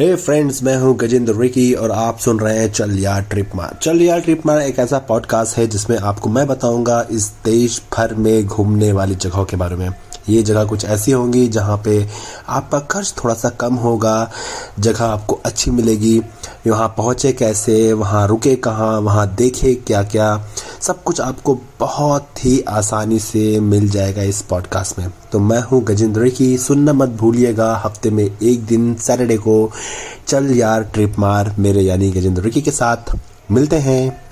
हे friends मैं हूँ Gajendra Ricky और आप सुन रहे हैं चल यार ट्रिप मार। चल यार ट्रिप मार एक ऐसा पॉडकास्ट है जिसमें आपको मैं बताऊँगा इस देश भर में घूमने वाली जगहों के बारे में। ये जगह कुछ ऐसी होंगी जहाँ पे आपका खर्च थोड़ा सा कम होगा, जगह आपको अच्छी मिलेगी। वहाँ पहुँचे कैसे, वहाँ रुके कहाँ, वहाँ देखे क्या क्या सब कुछ आपको बहुत ही आसानी से मिल जाएगा इस पॉडकास्ट में। तो मैं हूँ गजेंद्र की। सुनना मत भूलिएगा, हफ़्ते में एक दिन सैटरडे को चल यार ट्रिप मार मेरे यानी गजेंद्र की के साथ। मिलते हैं।